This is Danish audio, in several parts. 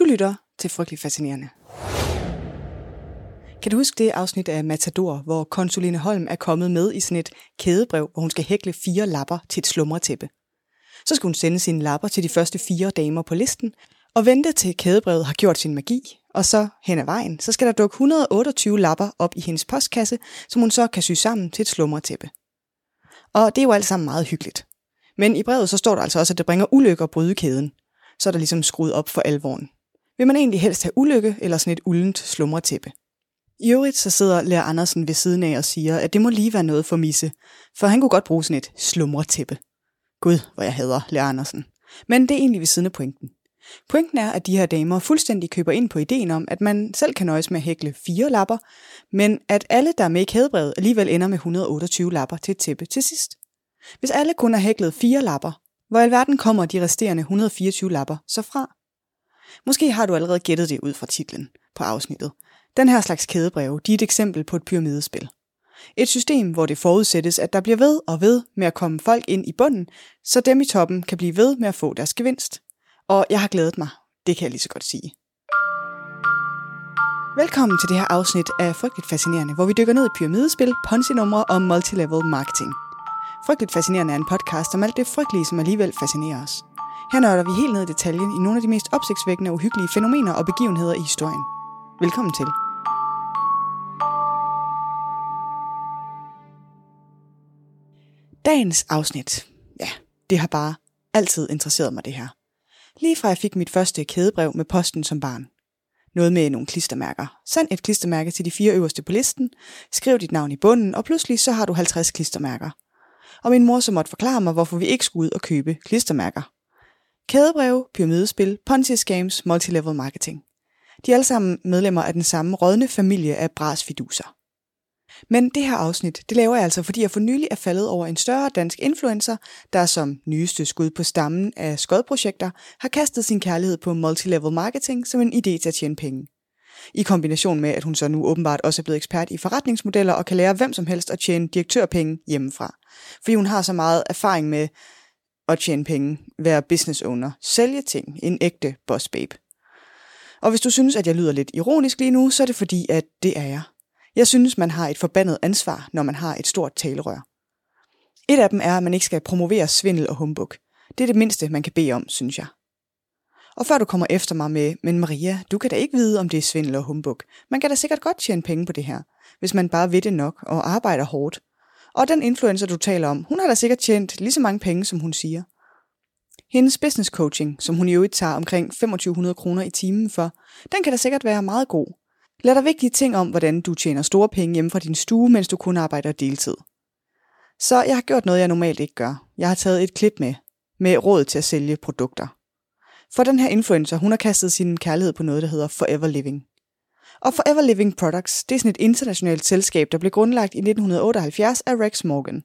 Du lytter til Frygtelig Fascinerende. Kan du huske det afsnit af Matador, hvor konsuline Holm er kommet med i sådan et kædebrev, hvor hun skal hækle fire lapper til et slumretæppe? Så skal hun sende sine lapper til de første fire damer på listen, og vente til kædebrevet har gjort sin magi, og så hen ad vejen, så skal der dukke 128 lapper op i hendes postkasse, som hun så kan sy sammen til et slumretæppe. Og det er jo alt sammen meget hyggeligt. Men i brevet så står der altså også, at det bringer ulykke at bryde kæden. Så er der ligesom skruet op for alvoren. Vil man egentlig helst have ulykke eller sådan et uldent slumretæppe? I øvrigt så sidder Lær Andersen ved siden af og siger, at det må lige være noget for Misse, for han kunne godt bruge sådan et slumretæppe. Gud, hvor jeg hader Lær Andersen. Men det er egentlig ved siden af pointen. Pointen er, at de her damer fuldstændig køber ind på ideen om, at man selv kan nøjes med at hækle fire lapper, men at alle, der er med i kædebrevet, alligevel ender med 128 lapper til et tæppe til sidst. Hvis alle kun har hæklet fire lapper, hvor i alverden kommer de resterende 124 lapper så fra? Måske har du allerede gættet det ud fra titlen på afsnittet. Den her slags kædebreve, de er et eksempel på et pyramidespil. Et system, hvor det forudsættes, at der bliver ved og ved med at komme folk ind i bunden, så dem i toppen kan blive ved med at få deres gevinst. Og jeg har glædet mig. Det kan jeg lige så godt sige. Velkommen til det her afsnit af Frygteligt Fascinerende, hvor vi dykker ned i pyramidespil, ponzi-numre og multilevel marketing. Frygteligt Fascinerende er en podcast om alt det frygtelige, som alligevel fascinerer os. Her nørder vi helt ned i detaljen i nogle af de mest opsigtsvækkende og uhyggelige fænomener og begivenheder i historien. Velkommen til. Dagens afsnit. Ja, det har bare altid interesseret mig det her. Lige fra jeg fik mit første kædebrev med posten som barn. Noget med nogle klistermærker. Send et klistermærke til de fire øverste på listen, skriv dit navn i bunden, og pludselig så har du 50 klistermærker. Og min mor så måtte forklare mig, hvorfor vi ikke skulle ud og købe klistermærker. Kædebrev, pyramidespil, Ponzi Scams, Multilevel Marketing. De er alle sammen medlemmer af den samme rådne familie af bras fiduser. Men det her afsnit, det laver jeg altså, fordi jeg for nylig er faldet over en større dansk influencer, der som nyeste skud på stammen af skodprojekter har kastet sin kærlighed på multilevel marketing som en idé til at tjene penge. I kombination med, at hun så nu åbenbart også er blevet ekspert i forretningsmodeller og kan lære hvem som helst at tjene direktørpenge hjemmefra. Fordi hun har så meget erfaring med at tjene penge, være business owner, sælge ting, en ægte boss babe. Og hvis du synes, at jeg lyder lidt ironisk lige nu, så er det fordi, at det er jeg. Jeg synes, man har et forbandet ansvar, når man har et stort talerør. Et af dem er, at man ikke skal promovere svindel og humbug. Det er det mindste, man kan bede om, synes jeg. Og før du kommer efter mig med, men Maria, du kan da ikke vide, om det er svindel og humbug. Man kan da sikkert godt tjene penge på det her, hvis man bare ved det nok og arbejder hårdt. Og den influencer, du taler om, hun har da sikkert tjent lige så mange penge, som hun siger. Hendes business coaching, som hun i øvrigt tager omkring 2500 kroner i timen for, den kan da sikkert være meget god. Lad dig vigtige ting om, hvordan du tjener store penge hjemme fra din stue, mens du kun arbejder deltid. Så jeg har gjort noget, jeg normalt ikke gør. Jeg har taget et klip med, med råd til at sælge produkter. For den her influencer, hun har kastet sin kærlighed på noget, der hedder Forever Living. Og Forever Living Products, det er sådan et internationalt selskab, der blev grundlagt i 1978 af Rex Morgan.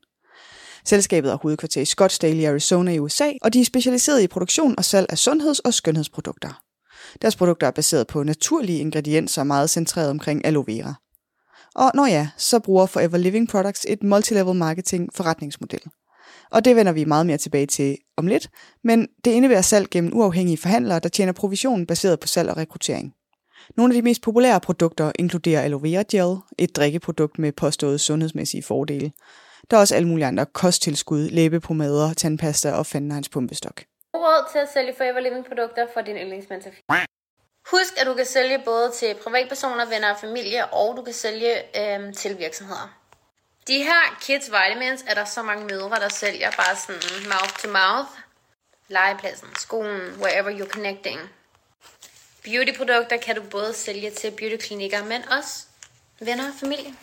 Selskabet har hovedkvarter i Scottsdale i Arizona i USA, og de er specialiseret i produktion og salg af sundheds- og skønhedsprodukter. Deres produkter er baseret på naturlige ingredienser og meget centreret omkring aloe vera. Og når ja, så bruger Forever Living Products et multilevel marketing forretningsmodel. Og det vender vi meget mere tilbage til om lidt, men det indebærer salg gennem uafhængige forhandlere, der tjener provision baseret på salg og rekruttering. Nogle af de mest populære produkter inkluderer aloe vera gel, et drikkeprodukt med påståede sundhedsmæssige fordele. Der er også alle mulige andre kosttilskud, læbepomader, tandpasta og fandens pumpestok. Råd til at sælge Forever Living produkter for din yndlingsmentor. Husk, at du kan sælge både til privatpersoner, venner og familie, og du kan sælge øhm, til virksomheder. De her Kids Vitamins er der så mange mødre, der sælger bare sådan mouth to mouth. Legepladsen, skolen, wherever you're connecting. Beautyprodukter kan du både sælge til beautyklinikker, men også venner og familie.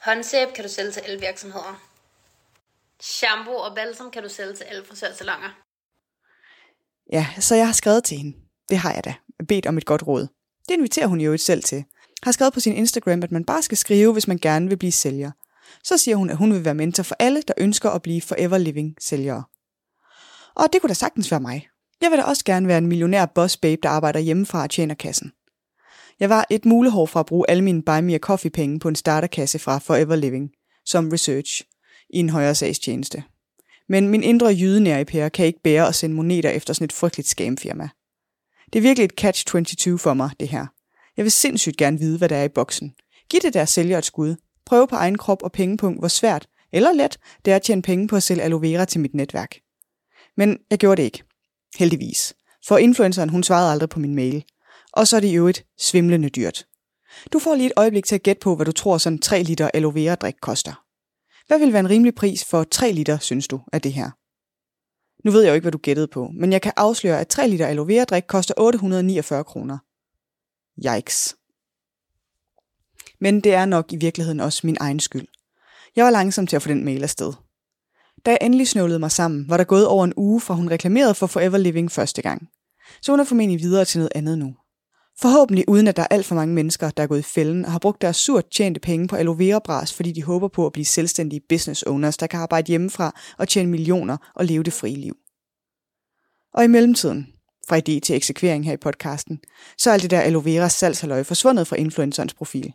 Håndsæb kan du sælge til alle virksomheder. Shampoo og balsam kan du sælge til alle frisørsalonger. Ja, så jeg har skrevet til hende. Det har jeg da. Bedt om et godt råd. Det inviterer hun jo ikke selv til. Har skrevet på sin Instagram, at man bare skal skrive, hvis man gerne vil blive sælger. Så siger hun, at hun vil være mentor for alle, der ønsker at blive forever living sælgere. Og det kunne da sagtens være mig. Jeg vil da også gerne være en millionær boss babe, der arbejder hjemmefra og tjener kassen. Jeg var et mulehår fra at bruge alle mine Buy Me a Coffee penge på en starterkasse fra Forever Living, som research, i en højere sagstjeneste. Men min indre jydenære pære kan ikke bære at sende moneter efter sådan et frygteligt scamfirma. Det er virkelig et catch-22 for mig, det her. Jeg vil sindssygt gerne vide, hvad der er i boksen. Giv det der sælger et skud. Prøv på egen krop og pengepunkt, hvor svært eller let det er at tjene penge på at sælge aloe vera til mit netværk. Men jeg gjorde det ikke. Heldigvis. For influenceren, hun svarede aldrig på min mail. Og så er det jo et svimlende dyrt. Du får lige et øjeblik til at gætte på, hvad du tror sådan 3 liter aloe vera drik koster. Hvad vil være en rimelig pris for 3 liter, synes du, af det her? Nu ved jeg jo ikke, hvad du gættede på, men jeg kan afsløre, at 3 liter aloe vera drik koster 849 kroner. Yikes. Men det er nok i virkeligheden også min egen skyld. Jeg var langsom til at få den mail afsted. Da jeg endelig snøvlede mig sammen, var der gået over en uge, fra hun reklamerede for Forever Living første gang. Så hun er formentlig videre til noget andet nu. Forhåbentlig uden at der er alt for mange mennesker, der er gået i fælden og har brugt deres surt tjente penge på aloe vera bras, fordi de håber på at blive selvstændige business owners, der kan arbejde hjemmefra og tjene millioner og leve det frie liv. Og i mellemtiden, fra idé til eksekvering her i podcasten, så er alt det der aloe vera salgsaløje forsvundet fra influencerens profil.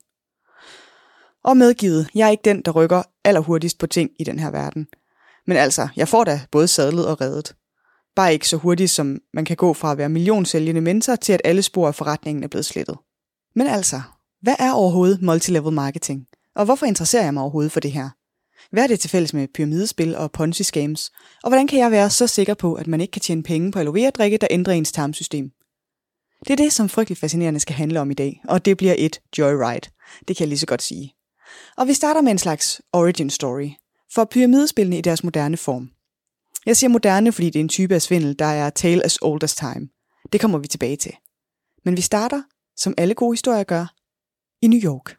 Og medgivet, jeg er ikke den, der rykker allerhurtigst på ting i den her verden. Men altså, jeg får da både sadlet og reddet. Bare ikke så hurtigt, som man kan gå fra at være millionsælgende mentor til at alle spor af forretningen er blevet slettet. Men altså, hvad er overhovedet multilevel marketing? Og hvorfor interesserer jeg mig overhovedet for det her? Hvad er det til fælles med pyramidespil og ponzi scams? Og hvordan kan jeg være så sikker på, at man ikke kan tjene penge på aloe drikke, der ændrer ens tarmsystem? Det er det, som frygtelig fascinerende skal handle om i dag, og det bliver et joyride. Det kan jeg lige så godt sige. Og vi starter med en slags origin story, for pyramidespillene i deres moderne form. Jeg siger moderne, fordi det er en type af svindel, der er tale as old as time. Det kommer vi tilbage til. Men vi starter, som alle gode historier gør, i New York.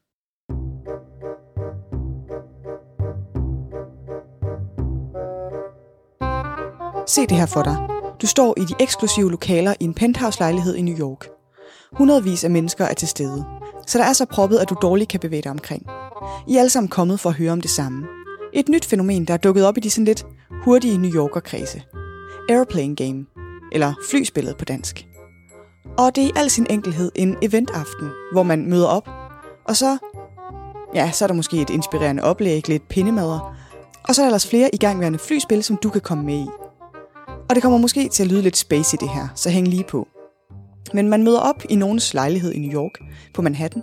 Se det her for dig. Du står i de eksklusive lokaler i en penthouse-lejlighed i New York. Hundredvis af mennesker er til stede, så der er så proppet, at du dårligt kan bevæge dig omkring. I er alle sammen kommet for at høre om det samme. Et nyt fænomen, der er dukket op i de sådan lidt hurtige New Yorker-kredse. Airplane Game, eller flyspillet på dansk. Og det er i al sin enkelhed en eventaften, hvor man møder op, og så, ja, så er der måske et inspirerende oplæg, lidt pindemader, og så er der ellers flere igangværende flyspil, som du kan komme med i. Og det kommer måske til at lyde lidt spacey det her, så hæng lige på. Men man møder op i nogens lejlighed i New York, på Manhattan.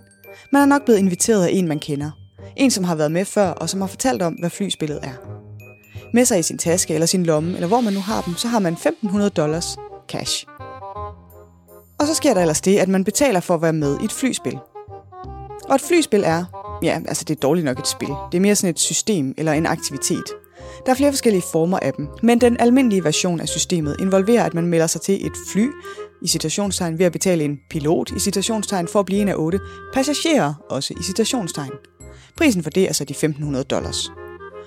Man er nok blevet inviteret af en, man kender. En, som har været med før, og som har fortalt om, hvad flyspillet er. Med sig i sin taske eller sin lomme, eller hvor man nu har dem, så har man 1500 dollars cash. Og så sker der ellers det, at man betaler for at være med i et flyspil. Og et flyspil er, ja, altså det er dårligt nok et spil. Det er mere sådan et system eller en aktivitet. Der er flere forskellige former af dem, men den almindelige version af systemet involverer, at man melder sig til et fly, i citationstegn, ved at betale en pilot, i citationstegn, for at blive en af otte passagerer, også i citationstegn. Prisen for det er så de 1500 dollars.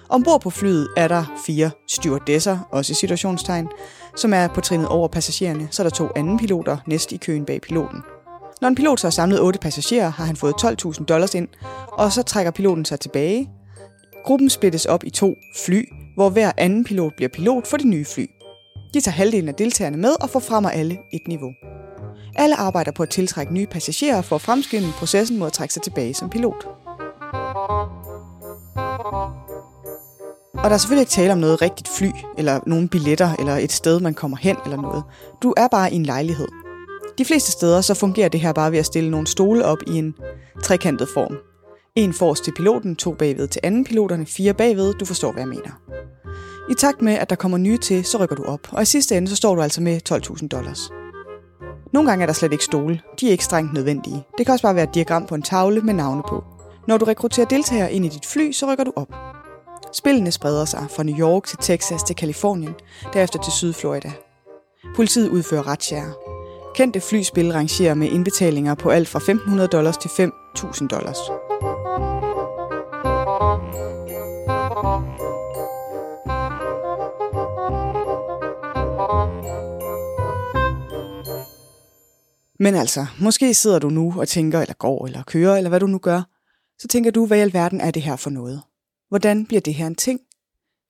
Ombord på flyet er der fire stewardesser, også i situationstegn, som er på trinet over passagererne, så er der to anden piloter næst i køen bag piloten. Når en pilot så har samlet otte passagerer, har han fået 12.000 dollars ind, og så trækker piloten sig tilbage. Gruppen splittes op i to fly, hvor hver anden pilot bliver pilot for det nye fly. De tager halvdelen af deltagerne med og får fremmer alle et niveau. Alle arbejder på at tiltrække nye passagerer for at fremskynde processen mod at trække sig tilbage som pilot. Og der er selvfølgelig ikke tale om noget rigtigt fly, eller nogle billetter, eller et sted, man kommer hen, eller noget. Du er bare i en lejlighed. De fleste steder så fungerer det her bare ved at stille nogle stole op i en trekantet form. En forrest til piloten, to bagved til anden piloterne, fire bagved, du forstår, hvad jeg mener. I takt med, at der kommer nye til, så rykker du op, og i sidste ende så står du altså med 12.000 dollars. Nogle gange er der slet ikke stole. De er ikke strengt nødvendige. Det kan også bare være et diagram på en tavle med navne på. Når du rekrutterer deltagere ind i dit fly, så rykker du op. Spillene spreder sig fra New York til Texas til Kalifornien, derefter til Sydflorida. Politiet udfører retsjager. Kendte flyspil rangerer med indbetalinger på alt fra 1.500 dollars til 5.000 dollars. Men altså, måske sidder du nu og tænker, eller går, eller kører, eller hvad du nu gør, så tænker du, hvad i alverden er det her for noget? Hvordan bliver det her en ting?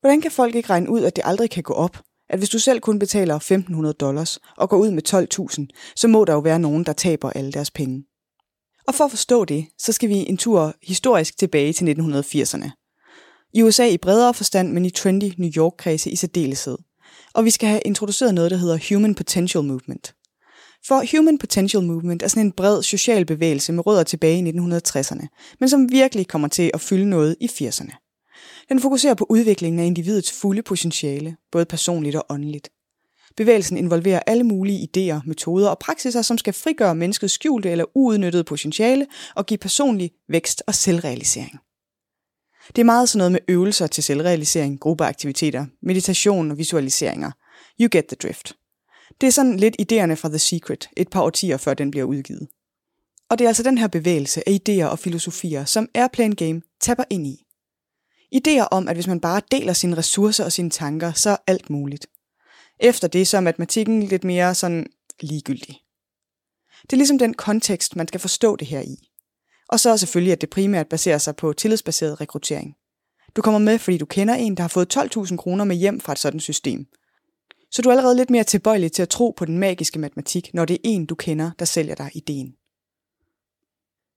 Hvordan kan folk ikke regne ud, at det aldrig kan gå op? At hvis du selv kun betaler 1.500 dollars og går ud med 12.000, så må der jo være nogen, der taber alle deres penge. Og for at forstå det, så skal vi en tur historisk tilbage til 1980'erne. I USA i bredere forstand, men i trendy New York-kredse i særdeleshed. Og vi skal have introduceret noget, der hedder Human Potential Movement. For Human Potential Movement er sådan en bred social bevægelse med rødder tilbage i 1960'erne, men som virkelig kommer til at fylde noget i 80'erne. Den fokuserer på udviklingen af individets fulde potentiale, både personligt og åndeligt. Bevægelsen involverer alle mulige idéer, metoder og praksiser, som skal frigøre menneskets skjulte eller uudnyttede potentiale og give personlig vækst og selvrealisering. Det er meget sådan noget med øvelser til selvrealisering, gruppeaktiviteter, meditation og visualiseringer. You get the drift. Det er sådan lidt idéerne fra The Secret, et par årtier før den bliver udgivet. Og det er altså den her bevægelse af idéer og filosofier, som Airplane Game tapper ind i. Idéer om, at hvis man bare deler sine ressourcer og sine tanker, så er alt muligt. Efter det så er matematikken lidt mere sådan ligegyldig. Det er ligesom den kontekst, man skal forstå det her i. Og så selvfølgelig, at det primært baserer sig på tillidsbaseret rekruttering. Du kommer med, fordi du kender en, der har fået 12.000 kroner med hjem fra et sådan system. Så du er allerede lidt mere tilbøjelig til at tro på den magiske matematik, når det er en, du kender, der sælger dig ideen.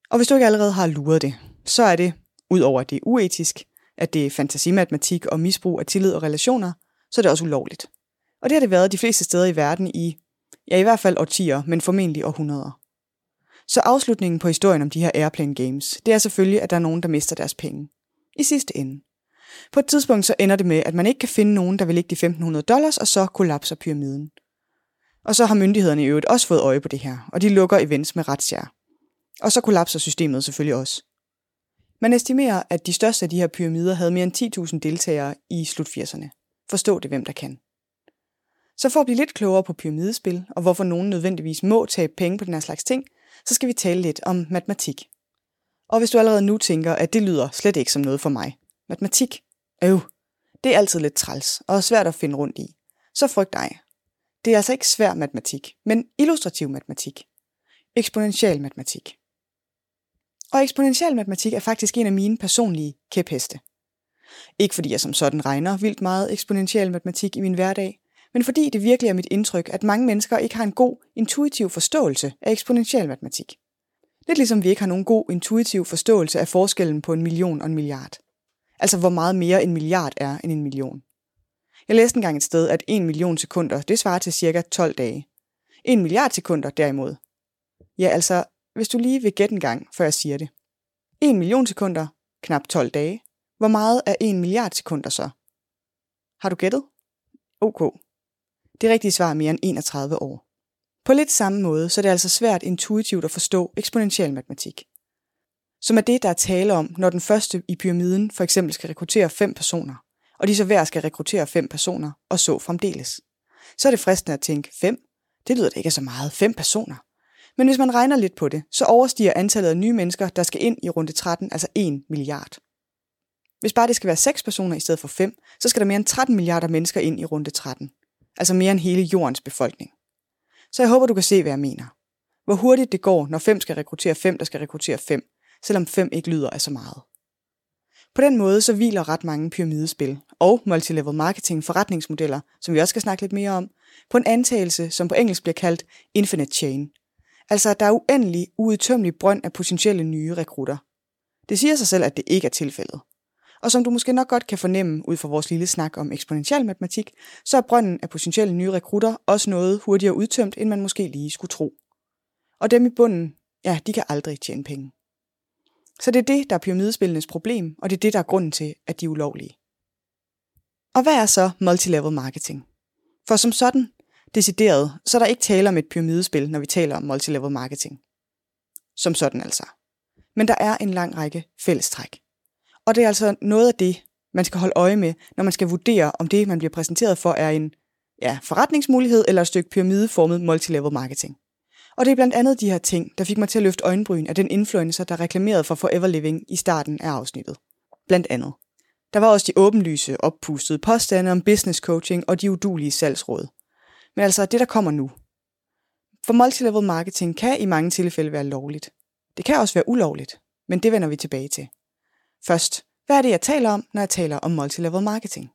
Og hvis du ikke allerede har luret det, så er det, udover at det er uetisk, at det er fantasimatematik og misbrug af tillid og relationer, så er det også ulovligt. Og det har det været de fleste steder i verden i, ja i hvert fald årtier, men formentlig århundreder. Så afslutningen på historien om de her Airplane Games, det er selvfølgelig, at der er nogen, der mister deres penge. I sidste ende. På et tidspunkt så ender det med, at man ikke kan finde nogen, der vil lægge de 1500 dollars, og så kollapser pyramiden. Og så har myndighederne i øvrigt også fået øje på det her, og de lukker events med retsjager. Og så kollapser systemet selvfølgelig også. Man estimerer, at de største af de her pyramider havde mere end 10.000 deltagere i slut 80'erne. Forstå det, hvem der kan. Så for at blive lidt klogere på pyramidespil, og hvorfor nogen nødvendigvis må tage penge på den her slags ting, så skal vi tale lidt om matematik. Og hvis du allerede nu tænker, at det lyder slet ikke som noget for mig. Matematik? Øv. Det er altid lidt træls og svært at finde rundt i. Så frygt dig. Det er altså ikke svær matematik, men illustrativ matematik. Eksponentiel matematik. Og eksponentiel matematik er faktisk en af mine personlige kæpheste. Ikke fordi jeg som sådan regner vildt meget eksponentiel matematik i min hverdag, men fordi det virkelig er mit indtryk, at mange mennesker ikke har en god, intuitiv forståelse af eksponentiel matematik. Lidt ligesom vi ikke har nogen god, intuitiv forståelse af forskellen på en million og en milliard. Altså hvor meget mere en milliard er end en million. Jeg læste engang et sted, at 1 million sekunder, det svarer til cirka 12 dage. 1 milliard sekunder derimod. Ja, altså, hvis du lige vil gætte en gang, før jeg siger det. 1 million sekunder, knap 12 dage. Hvor meget er 1 milliard sekunder så? Har du gættet? Ok. Det rigtige svar er mere end 31 år. På lidt samme måde, så er det altså svært intuitivt at forstå eksponentiel matematik. Som er det, der er tale om, når den første i pyramiden for eksempel skal rekruttere fem personer, og de så hver skal rekruttere fem personer, og så fremdeles. Så er det fristende at tænke, fem? Det lyder da ikke så meget, fem personer. Men hvis man regner lidt på det, så overstiger antallet af nye mennesker, der skal ind i runde 13, altså 1 milliard. Hvis bare det skal være 6 personer i stedet for 5, så skal der mere end 13 milliarder mennesker ind i runde 13 altså mere end hele jordens befolkning. Så jeg håber, du kan se, hvad jeg mener. Hvor hurtigt det går, når fem skal rekruttere fem, der skal rekruttere fem, selvom fem ikke lyder af så meget. På den måde så hviler ret mange pyramidespil og multilevel marketing forretningsmodeller, som vi også skal snakke lidt mere om, på en antagelse, som på engelsk bliver kaldt infinite chain. Altså at der er uendelig, uudtømmelig brønd af potentielle nye rekrutter. Det siger sig selv, at det ikke er tilfældet. Og som du måske nok godt kan fornemme ud fra vores lille snak om eksponentiel matematik, så er brønden af potentielle nye rekrutter også noget hurtigere udtømt, end man måske lige skulle tro. Og dem i bunden, ja, de kan aldrig tjene penge. Så det er det, der er pyramidespillenes problem, og det er det, der er grunden til, at de er ulovlige. Og hvad er så multilevel marketing? For som sådan, decideret, så er der ikke tale om et pyramidespil, når vi taler om multilevel marketing. Som sådan altså. Men der er en lang række fællestræk. Og det er altså noget af det, man skal holde øje med, når man skal vurdere, om det, man bliver præsenteret for, er en ja, forretningsmulighed eller et stykke pyramideformet multilevel marketing. Og det er blandt andet de her ting, der fik mig til at løfte øjenbryn af den influencer, der reklamerede for Forever Living i starten af afsnittet. Blandt andet. Der var også de åbenlyse, oppustede påstande om business coaching og de udulige salgsråd. Men altså det, der kommer nu. For multilevel marketing kan i mange tilfælde være lovligt. Det kan også være ulovligt, men det vender vi tilbage til. Først, hvad er det, jeg taler om, når jeg taler om multilevel marketing?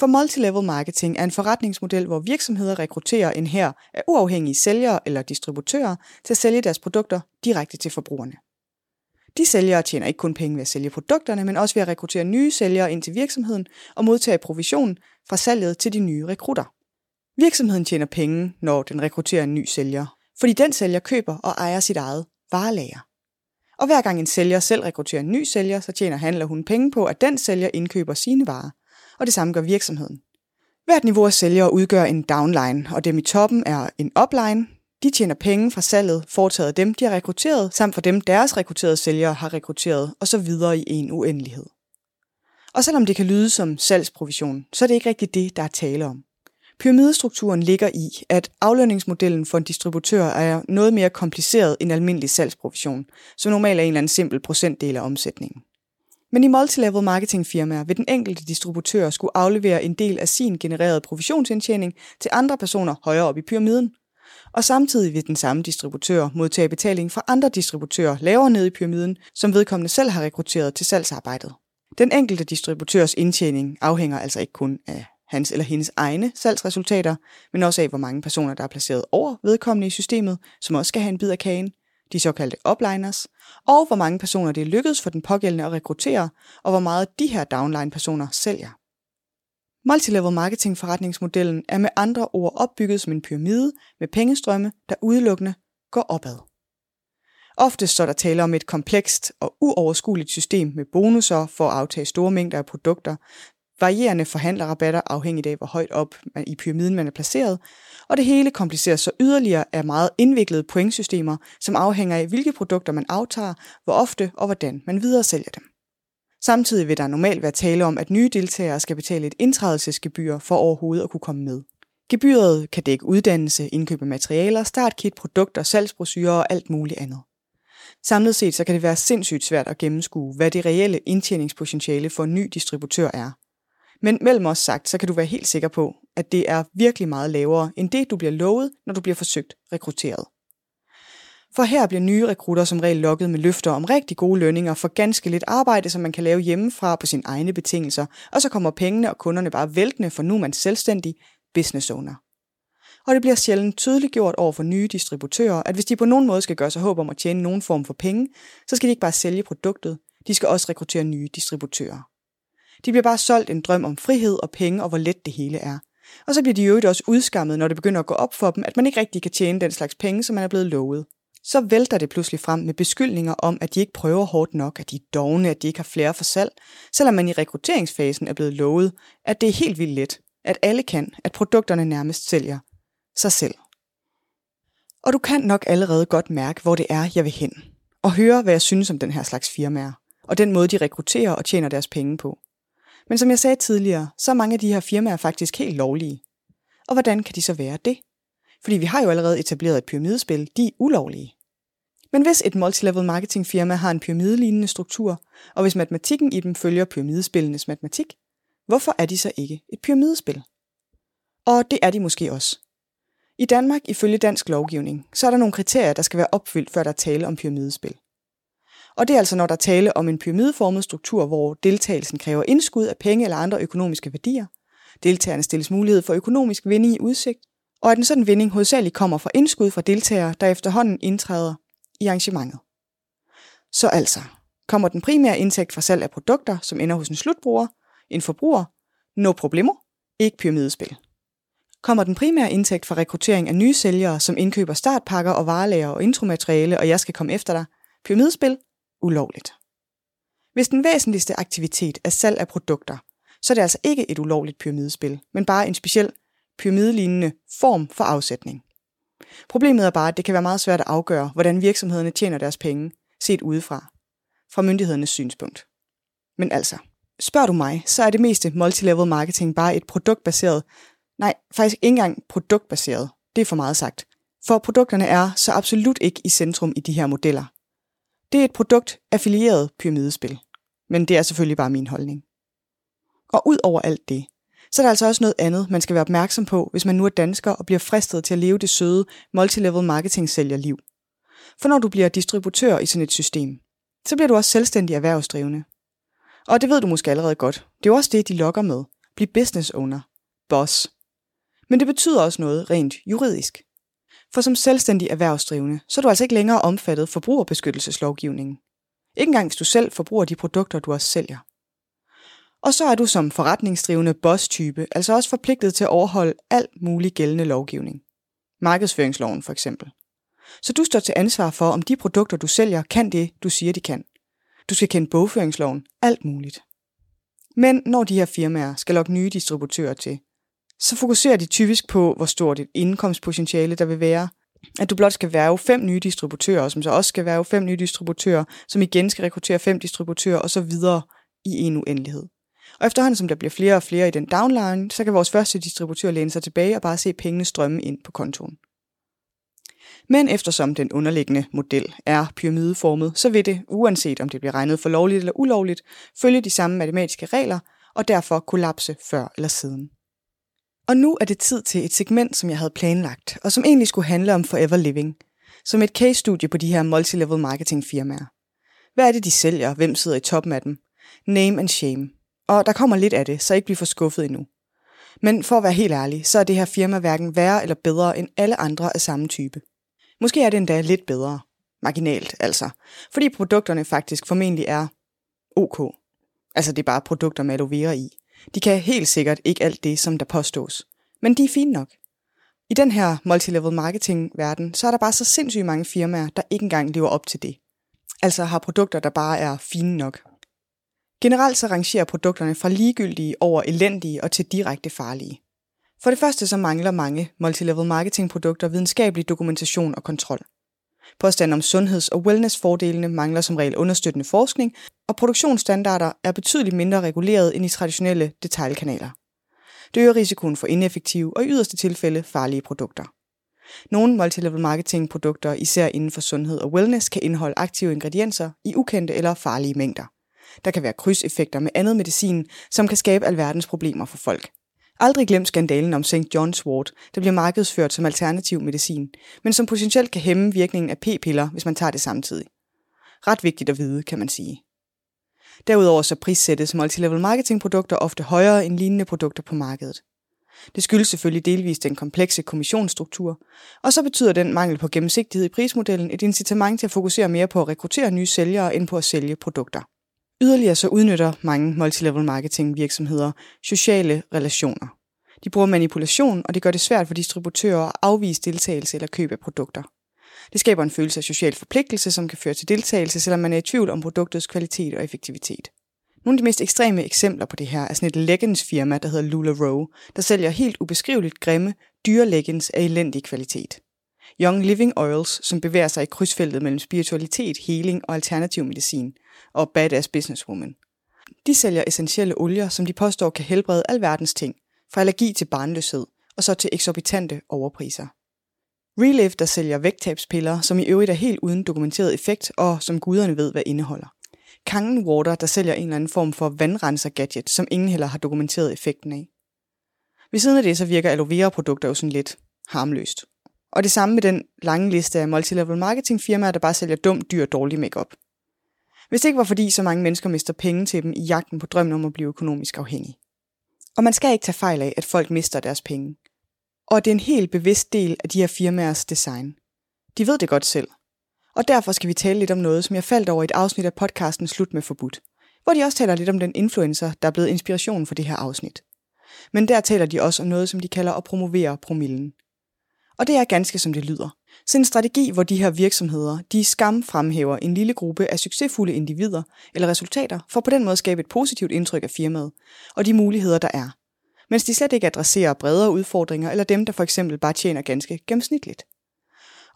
For multilevel marketing er en forretningsmodel, hvor virksomheder rekrutterer en her af uafhængige sælgere eller distributører til at sælge deres produkter direkte til forbrugerne. De sælgere tjener ikke kun penge ved at sælge produkterne, men også ved at rekruttere nye sælgere ind til virksomheden og modtage provision fra salget til de nye rekrutter. Virksomheden tjener penge, når den rekrutterer en ny sælger, fordi den sælger køber og ejer sit eget varelager. Og hver gang en sælger selv rekrutterer en ny sælger, så tjener han eller hun penge på, at den sælger indkøber sine varer. Og det samme gør virksomheden. Hvert niveau af sælgere udgør en downline, og dem i toppen er en upline. De tjener penge fra salget foretaget af dem, de har rekrutteret, samt for dem, deres rekrutterede sælgere har rekrutteret, og så videre i en uendelighed. Og selvom det kan lyde som salgsprovision, så er det ikke rigtigt det, der er tale om. Pyramidestrukturen ligger i, at aflønningsmodellen for en distributør er noget mere kompliceret end almindelig salgsprovision, som normalt er en eller anden simpel procentdel af omsætningen. Men i multilevel marketingfirmaer vil den enkelte distributør skulle aflevere en del af sin genererede provisionsindtjening til andre personer højere op i pyramiden. Og samtidig vil den samme distributør modtage betaling fra andre distributører lavere ned i pyramiden, som vedkommende selv har rekrutteret til salgsarbejdet. Den enkelte distributørs indtjening afhænger altså ikke kun af hans eller hendes egne salgsresultater, men også af, hvor mange personer, der er placeret over vedkommende i systemet, som også skal have en bid af kagen, de såkaldte upliners, og hvor mange personer det er lykkedes for den pågældende at rekruttere, og hvor meget de her downline-personer sælger. Multilevel marketing forretningsmodellen er med andre ord opbygget som en pyramide med pengestrømme, der udelukkende går opad. Ofte står der tale om et komplekst og uoverskueligt system med bonusser for at aftage store mængder af produkter, varierende forhandlerrabatter afhængigt af, hvor højt op i pyramiden man er placeret, og det hele kompliceres så yderligere af meget indviklede pointsystemer, som afhænger af, hvilke produkter man aftager, hvor ofte og hvordan man videre sælger dem. Samtidig vil der normalt være tale om, at nye deltagere skal betale et indtrædelsesgebyr for overhovedet at kunne komme med. Gebyret kan dække uddannelse, indkøb af materialer, startkit, produkter, salgsbrosyrer og alt muligt andet. Samlet set så kan det være sindssygt svært at gennemskue, hvad det reelle indtjeningspotentiale for en ny distributør er. Men mellem os sagt, så kan du være helt sikker på, at det er virkelig meget lavere end det, du bliver lovet, når du bliver forsøgt rekrutteret. For her bliver nye rekrutter som regel lokket med løfter om rigtig gode lønninger for ganske lidt arbejde, som man kan lave hjemmefra på sine egne betingelser, og så kommer pengene og kunderne bare væltende, for nu er man selvstændig business owner. Og det bliver sjældent tydeligt gjort over for nye distributører, at hvis de på nogen måde skal gøre sig håb om at tjene nogen form for penge, så skal de ikke bare sælge produktet, de skal også rekruttere nye distributører. De bliver bare solgt en drøm om frihed og penge og hvor let det hele er. Og så bliver de jo også udskammet, når det begynder at gå op for dem, at man ikke rigtig kan tjene den slags penge, som man er blevet lovet. Så vælter det pludselig frem med beskyldninger om, at de ikke prøver hårdt nok, at de er dogne, at de ikke har flere for salg, selvom man i rekrutteringsfasen er blevet lovet, at det er helt vildt let, at alle kan, at produkterne nærmest sælger sig selv. Og du kan nok allerede godt mærke, hvor det er, jeg vil hen, og høre, hvad jeg synes om den her slags firmaer, og den måde, de rekrutterer og tjener deres penge på. Men som jeg sagde tidligere, så er mange af de her firmaer faktisk helt lovlige. Og hvordan kan de så være det? Fordi vi har jo allerede etableret et pyramidespil, de er ulovlige. Men hvis et multilevel marketing firma har en pyramidelignende struktur, og hvis matematikken i dem følger pyramidespillenes matematik, hvorfor er de så ikke et pyramidespil? Og det er de måske også. I Danmark, ifølge dansk lovgivning, så er der nogle kriterier, der skal være opfyldt, før der er tale om pyramidespil. Og det er altså, når der er tale om en pyramideformet struktur, hvor deltagelsen kræver indskud af penge eller andre økonomiske værdier. Deltagerne stilles mulighed for økonomisk vinding i udsigt, og at en sådan vinding hovedsageligt kommer fra indskud fra deltagere, der efterhånden indtræder i arrangementet. Så altså, kommer den primære indtægt fra salg af produkter, som ender hos en slutbruger, en forbruger, no problemo, ikke pyramidespil. Kommer den primære indtægt fra rekruttering af nye sælgere, som indkøber startpakker og varelager og intromateriale, og jeg skal komme efter dig, pyramidespil, ulovligt. Hvis den væsentligste aktivitet er salg af produkter, så er det altså ikke et ulovligt pyramidespil, men bare en speciel pyramidelignende form for afsætning. Problemet er bare, at det kan være meget svært at afgøre, hvordan virksomhederne tjener deres penge, set udefra, fra myndighedernes synspunkt. Men altså, spørger du mig, så er det meste multilevel marketing bare et produktbaseret, nej, faktisk ikke engang produktbaseret, det er for meget sagt. For produkterne er så absolut ikke i centrum i de her modeller. Det er et produkt affilieret pyramidespil. Men det er selvfølgelig bare min holdning. Og ud over alt det, så er der altså også noget andet, man skal være opmærksom på, hvis man nu er dansker og bliver fristet til at leve det søde multilevel marketing sælgerliv. For når du bliver distributør i sådan et system, så bliver du også selvstændig erhvervsdrivende. Og det ved du måske allerede godt. Det er jo også det, de lokker med. Bliv business owner. Boss. Men det betyder også noget rent juridisk. For som selvstændig erhvervsdrivende, så er du altså ikke længere omfattet forbrugerbeskyttelseslovgivningen. Ikke engang hvis du selv forbruger de produkter, du også sælger. Og så er du som forretningsdrivende boss-type altså også forpligtet til at overholde alt mulig gældende lovgivning. Markedsføringsloven for eksempel. Så du står til ansvar for, om de produkter, du sælger, kan det, du siger, de kan. Du skal kende bogføringsloven, alt muligt. Men når de her firmaer skal lokke nye distributører til, så fokuserer de typisk på, hvor stort et indkomstpotentiale der vil være, at du blot skal være fem nye distributører, som så også skal være fem nye distributører, som igen skal rekruttere fem distributører, og så videre i en uendelighed. Og efterhånden som der bliver flere og flere i den downline, så kan vores første distributør læne sig tilbage og bare se pengene strømme ind på kontoen. Men eftersom den underliggende model er pyramideformet, så vil det, uanset om det bliver regnet for lovligt eller ulovligt, følge de samme matematiske regler og derfor kollapse før eller siden. Og nu er det tid til et segment, som jeg havde planlagt, og som egentlig skulle handle om Forever Living, som et case-studie på de her multilevel marketing firmaer. Hvad er det, de sælger? Hvem sidder i toppen af dem? Name and shame. Og der kommer lidt af det, så ikke blive for skuffet endnu. Men for at være helt ærlig, så er det her firma hverken værre eller bedre end alle andre af samme type. Måske er det endda lidt bedre. Marginalt, altså. Fordi produkterne faktisk formentlig er ok. Altså det er bare produkter med aloe vera i. De kan helt sikkert ikke alt det, som der påstås. Men de er fine nok. I den her multilevel marketing verden, så er der bare så sindssygt mange firmaer, der ikke engang lever op til det. Altså har produkter, der bare er fine nok. Generelt så rangerer produkterne fra ligegyldige over elendige og til direkte farlige. For det første så mangler mange multilevel marketing produkter videnskabelig dokumentation og kontrol. Påstanden om sundheds- og wellnessfordelene mangler som regel understøttende forskning, og produktionsstandarder er betydeligt mindre reguleret end i traditionelle detaljkanaler. Det øger risikoen for ineffektive og i yderste tilfælde farlige produkter. Nogle multilevel marketing produkter, især inden for sundhed og wellness, kan indeholde aktive ingredienser i ukendte eller farlige mængder. Der kan være krydseffekter med andet medicin, som kan skabe alverdens problemer for folk. Aldrig glem skandalen om St. John's Wort, der bliver markedsført som alternativ medicin, men som potentielt kan hæmme virkningen af p-piller, hvis man tager det samtidig. Ret vigtigt at vide, kan man sige. Derudover så prissættes multilevel marketing produkter ofte højere end lignende produkter på markedet. Det skyldes selvfølgelig delvis den komplekse kommissionsstruktur, og så betyder den mangel på gennemsigtighed i prismodellen et incitament til at fokusere mere på at rekruttere nye sælgere end på at sælge produkter. Yderligere så udnytter mange multilevel marketing virksomheder sociale relationer. De bruger manipulation, og det gør det svært for distributører at afvise deltagelse eller køb af produkter. Det skaber en følelse af social forpligtelse, som kan føre til deltagelse, selvom man er i tvivl om produktets kvalitet og effektivitet. Nogle af de mest ekstreme eksempler på det her er sådan et leggings firma, der hedder LuLaRoe, der sælger helt ubeskriveligt grimme, dyre leggings af elendig kvalitet. Young Living Oils, som bevæger sig i krydsfeltet mellem spiritualitet, healing og alternativ medicin, og Badass Businesswoman. De sælger essentielle olier, som de påstår kan helbrede alverdens ting, fra allergi til barnløshed, og så til eksorbitante overpriser. Relive, der sælger vægttabspiller, som i øvrigt er helt uden dokumenteret effekt, og som guderne ved, hvad indeholder. Kangen Water, der sælger en eller anden form for vandrenser-gadget, som ingen heller har dokumenteret effekten af. Ved siden af det, så virker aloe vera produkter jo sådan lidt harmløst. Og det samme med den lange liste af multilevel marketing firmaer, der bare sælger dum, dyr og dårlig makeup. Hvis det ikke var fordi så mange mennesker mister penge til dem i jagten på drømmen om at blive økonomisk afhængig. Og man skal ikke tage fejl af, at folk mister deres penge. Og det er en helt bevidst del af de her firmaers design. De ved det godt selv. Og derfor skal vi tale lidt om noget, som jeg faldt over i et afsnit af podcasten Slut med Forbudt, hvor de også taler lidt om den influencer, der er blevet inspiration for det her afsnit. Men der taler de også om noget, som de kalder at promovere promillen. Og det er ganske som det lyder. Så en strategi, hvor de her virksomheder, de skam fremhæver en lille gruppe af succesfulde individer eller resultater, for på den måde at skabe et positivt indtryk af firmaet og de muligheder, der er. Mens de slet ikke adresserer bredere udfordringer eller dem, der for eksempel bare tjener ganske gennemsnitligt.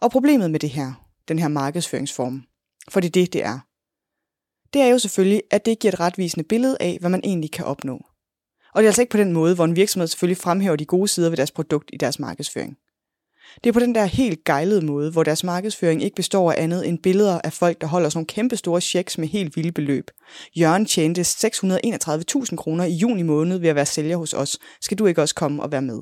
Og problemet med det her, den her markedsføringsform, for det er det, det er, det er jo selvfølgelig, at det ikke giver et retvisende billede af, hvad man egentlig kan opnå. Og det er altså ikke på den måde, hvor en virksomhed selvfølgelig fremhæver de gode sider ved deres produkt i deres markedsføring. Det er på den der helt gejlede måde, hvor deres markedsføring ikke består af andet end billeder af folk, der holder sådan nogle kæmpe store checks med helt vilde beløb. Jørgen tjente 631.000 kroner i juni måned ved at være sælger hos os. Skal du ikke også komme og være med?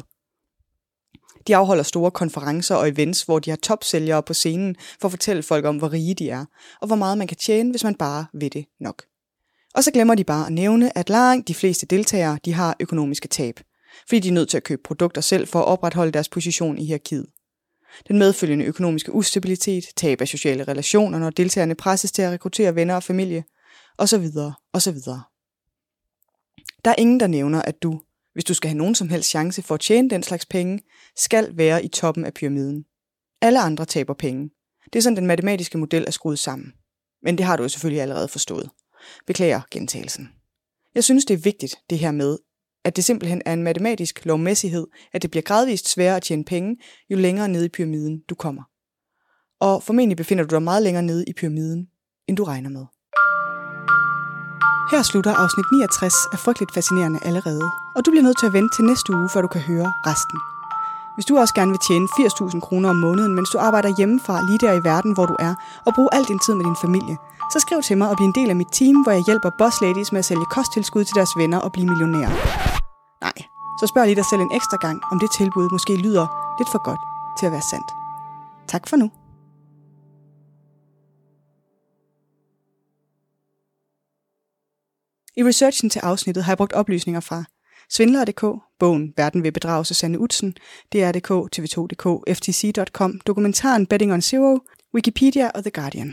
De afholder store konferencer og events, hvor de har topsælgere på scenen for at fortælle folk om, hvor rige de er, og hvor meget man kan tjene, hvis man bare ved det nok. Og så glemmer de bare at nævne, at langt de fleste deltagere de har økonomiske tab, fordi de er nødt til at købe produkter selv for at opretholde deres position i hierarkiet. Den medfølgende økonomiske ustabilitet, tab af sociale relationer, når deltagerne presses til at rekruttere venner og familie, osv. osv. Der er ingen, der nævner, at du, hvis du skal have nogen som helst chance for at tjene den slags penge, skal være i toppen af pyramiden. Alle andre taber penge. Det er sådan, den matematiske model er skruet sammen. Men det har du jo selvfølgelig allerede forstået. Beklager gentagelsen. Jeg synes, det er vigtigt, det her med, at det simpelthen er en matematisk lovmæssighed, at det bliver gradvist sværere at tjene penge, jo længere nede i pyramiden du kommer. Og formentlig befinder du dig meget længere nede i pyramiden, end du regner med. Her slutter afsnit 69 af Frygteligt Fascinerende allerede, og du bliver nødt til at vente til næste uge, før du kan høre resten. Hvis du også gerne vil tjene 80.000 kroner om måneden, mens du arbejder hjemmefra lige der i verden, hvor du er, og bruge al din tid med din familie, så skriv til mig og bliv en del af mit team, hvor jeg hjælper boss ladies med at sælge kosttilskud til deres venner og blive millionærer. Nej, så spørg lige dig selv en ekstra gang, om det tilbud måske lyder lidt for godt til at være sandt. Tak for nu. I researchen til afsnittet har jeg brugt oplysninger fra Svindler.dk, bogen Verden ved bedrage Susanne Utsen, DR.dk, TV2.dk, FTC.com, dokumentaren Betting on Zero, Wikipedia og The Guardian.